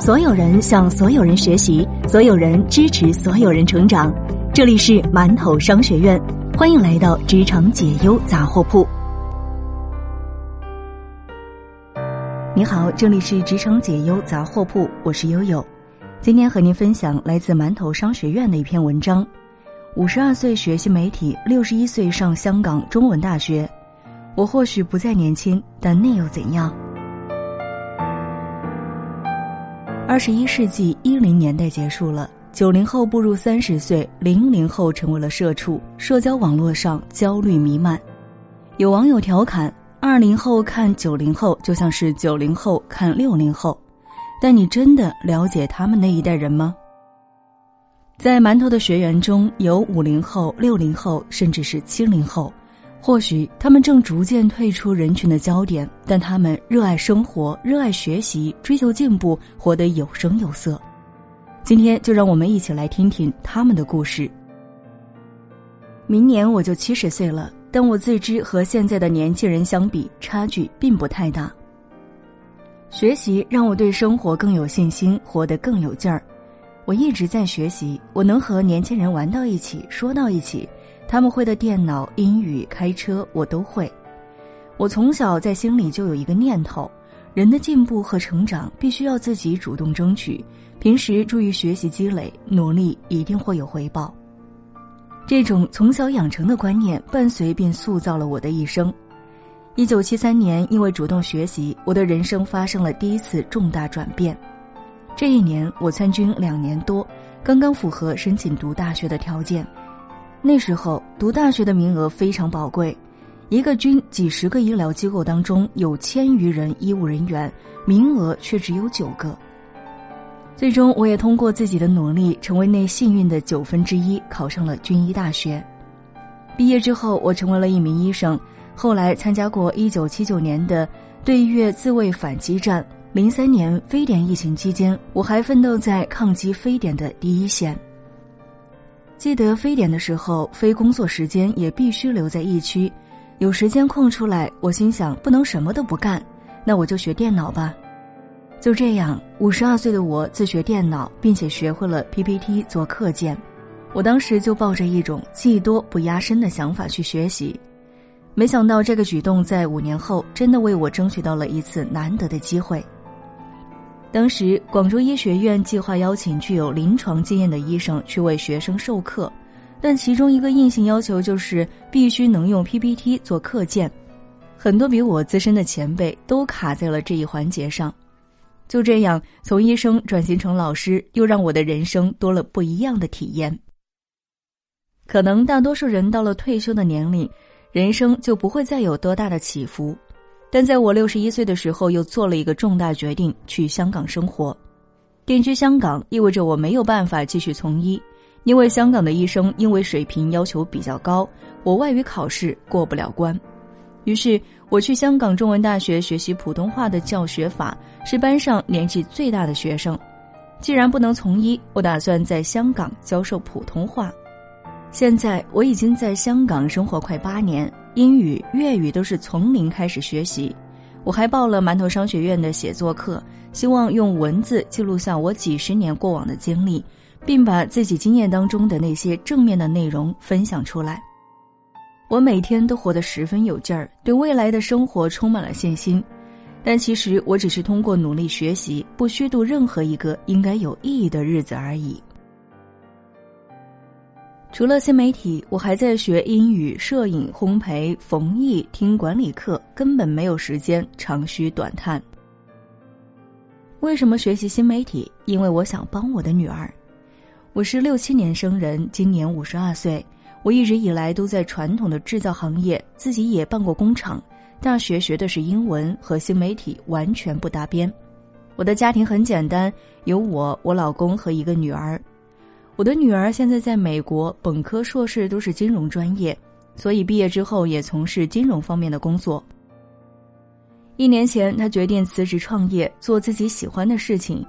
所有人向所有人学习，所有人支持所有人成长。这里是馒头商学院，欢迎来到职场解忧杂货铺。你好，这里是职场解忧杂货铺，我是悠悠。今天和您分享来自馒头商学院的一篇文章：五十二岁学习媒体，六十一岁上香港中文大学。我或许不再年轻，但那又怎样？二十一世纪一零年代结束了，九零后步入三十岁，零零后成为了社畜，社交网络上焦虑弥漫。有网友调侃：二零后看九零后，就像是九零后看六零后。但你真的了解他们那一代人吗？在馒头的学员中有五零后、六零后，甚至是七零后。或许他们正逐渐退出人群的焦点，但他们热爱生活，热爱学习，追求进步，活得有声有色。今天就让我们一起来听听他们的故事。明年我就七十岁了，但我自知和现在的年轻人相比，差距并不太大。学习让我对生活更有信心，活得更有劲儿。我一直在学习，我能和年轻人玩到一起，说到一起。他们会的电脑、英语、开车，我都会。我从小在心里就有一个念头：人的进步和成长必须要自己主动争取。平时注意学习积累，努力一定会有回报。这种从小养成的观念，伴随并塑造了我的一生。一九七三年，因为主动学习，我的人生发生了第一次重大转变。这一年，我参军两年多，刚刚符合申请读大学的条件。那时候读大学的名额非常宝贵，一个军几十个医疗机构当中有千余人医务人员，名额却只有九个。最终，我也通过自己的努力，成为那幸运的九分之一，考上了军医大学。毕业之后，我成为了一名医生，后来参加过一九七九年的对越自卫反击战，零三年非典疫情期间，我还奋斗在抗击非典的第一线。记得非典的时候，非工作时间也必须留在疫区。有时间空出来，我心想不能什么都不干，那我就学电脑吧。就这样，五十二岁的我自学电脑，并且学会了 PPT 做课件。我当时就抱着一种技多不压身的想法去学习，没想到这个举动在五年后真的为我争取到了一次难得的机会。当时，广州医学院计划邀请具有临床经验的医生去为学生授课，但其中一个硬性要求就是必须能用 PPT 做课件。很多比我资深的前辈都卡在了这一环节上。就这样，从医生转型成老师，又让我的人生多了不一样的体验。可能大多数人到了退休的年龄，人生就不会再有多大的起伏。但在我六十一岁的时候，又做了一个重大决定，去香港生活。定居香港意味着我没有办法继续从医，因为香港的医生因为水平要求比较高，我外语考试过不了关。于是我去香港中文大学学习普通话的教学法，是班上年纪最大的学生。既然不能从医，我打算在香港教授普通话。现在我已经在香港生活快八年。英语、粤语都是从零开始学习，我还报了馒头商学院的写作课，希望用文字记录下我几十年过往的经历，并把自己经验当中的那些正面的内容分享出来。我每天都活得十分有劲儿，对未来的生活充满了信心。但其实我只是通过努力学习，不虚度任何一个应该有意义的日子而已。除了新媒体，我还在学英语、摄影、烘焙、缝艺，听管理课，根本没有时间长吁短叹。为什么学习新媒体？因为我想帮我的女儿。我是六七年生人，今年五十二岁。我一直以来都在传统的制造行业，自己也办过工厂。大学学的是英文，和新媒体完全不搭边。我的家庭很简单，有我、我老公和一个女儿。我的女儿现在在美国，本科、硕士都是金融专业，所以毕业之后也从事金融方面的工作。一年前，她决定辞职创业，做自己喜欢的事情。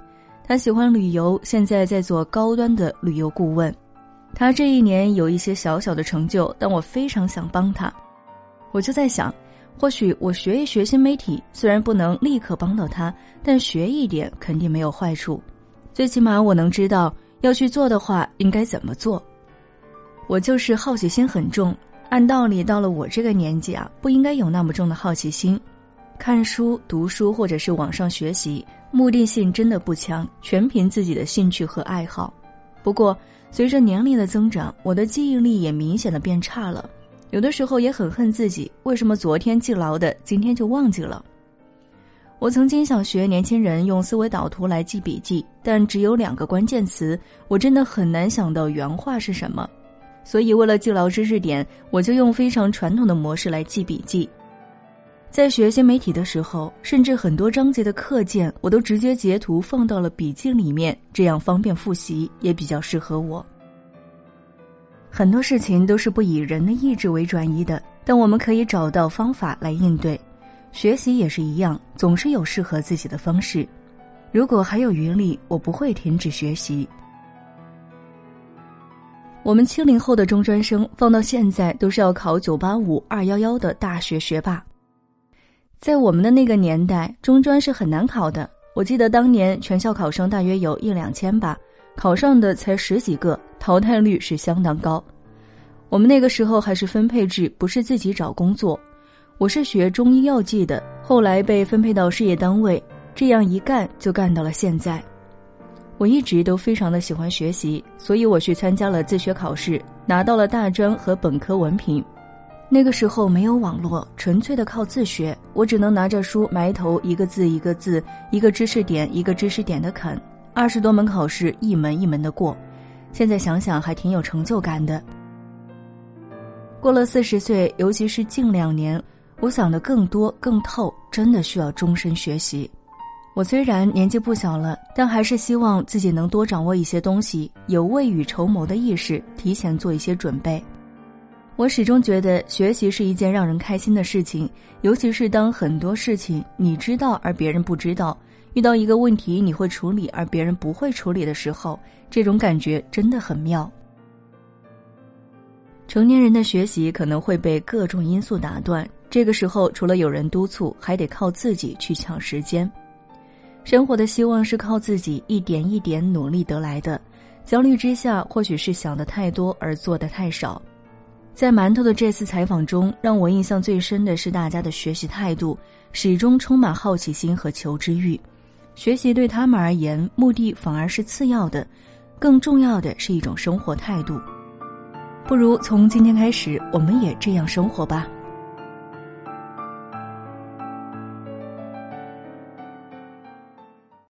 她喜欢旅游，现在在做高端的旅游顾问。她这一年有一些小小的成就，但我非常想帮她。我就在想，或许我学一学新媒体，虽然不能立刻帮到他，但学一点肯定没有坏处。最起码我能知道要去做的话应该怎么做。我就是好奇心很重，按道理到了我这个年纪啊，不应该有那么重的好奇心。看书、读书或者是网上学习，目的性真的不强，全凭自己的兴趣和爱好。不过，随着年龄的增长，我的记忆力也明显的变差了。有的时候也很恨自己，为什么昨天记牢的，今天就忘记了？我曾经想学年轻人用思维导图来记笔记，但只有两个关键词，我真的很难想到原话是什么。所以，为了记牢知识点，我就用非常传统的模式来记笔记。在学新媒体的时候，甚至很多章节的课件，我都直接截图放到了笔记里面，这样方便复习，也比较适合我。很多事情都是不以人的意志为转移的，但我们可以找到方法来应对。学习也是一样，总是有适合自己的方式。如果还有余力，我不会停止学习。我们七零后的中专生，放到现在都是要考九八五、二幺幺的大学学霸。在我们的那个年代，中专是很难考的。我记得当年全校考生大约有一两千吧，考上的才十几个，淘汰率是相当高。我们那个时候还是分配制，不是自己找工作。我是学中医药剂的，后来被分配到事业单位，这样一干就干到了现在。我一直都非常的喜欢学习，所以我去参加了自学考试，拿到了大专和本科文凭。那个时候没有网络，纯粹的靠自学。我只能拿着书埋头一个字一个字，一个知识点一个知识点的啃。二十多门考试，一门一门的过。现在想想还挺有成就感的。过了四十岁，尤其是近两年，我想的更多更透，真的需要终身学习。我虽然年纪不小了，但还是希望自己能多掌握一些东西，有未雨绸缪的意识，提前做一些准备。我始终觉得学习是一件让人开心的事情，尤其是当很多事情你知道而别人不知道，遇到一个问题你会处理而别人不会处理的时候，这种感觉真的很妙。成年人的学习可能会被各种因素打断，这个时候除了有人督促，还得靠自己去抢时间。生活的希望是靠自己一点一点努力得来的，焦虑之下或许是想的太多而做的太少。在馒头的这次采访中，让我印象最深的是大家的学习态度，始终充满好奇心和求知欲。学习对他们而言，目的反而是次要的，更重要的是一种生活态度。不如从今天开始，我们也这样生活吧。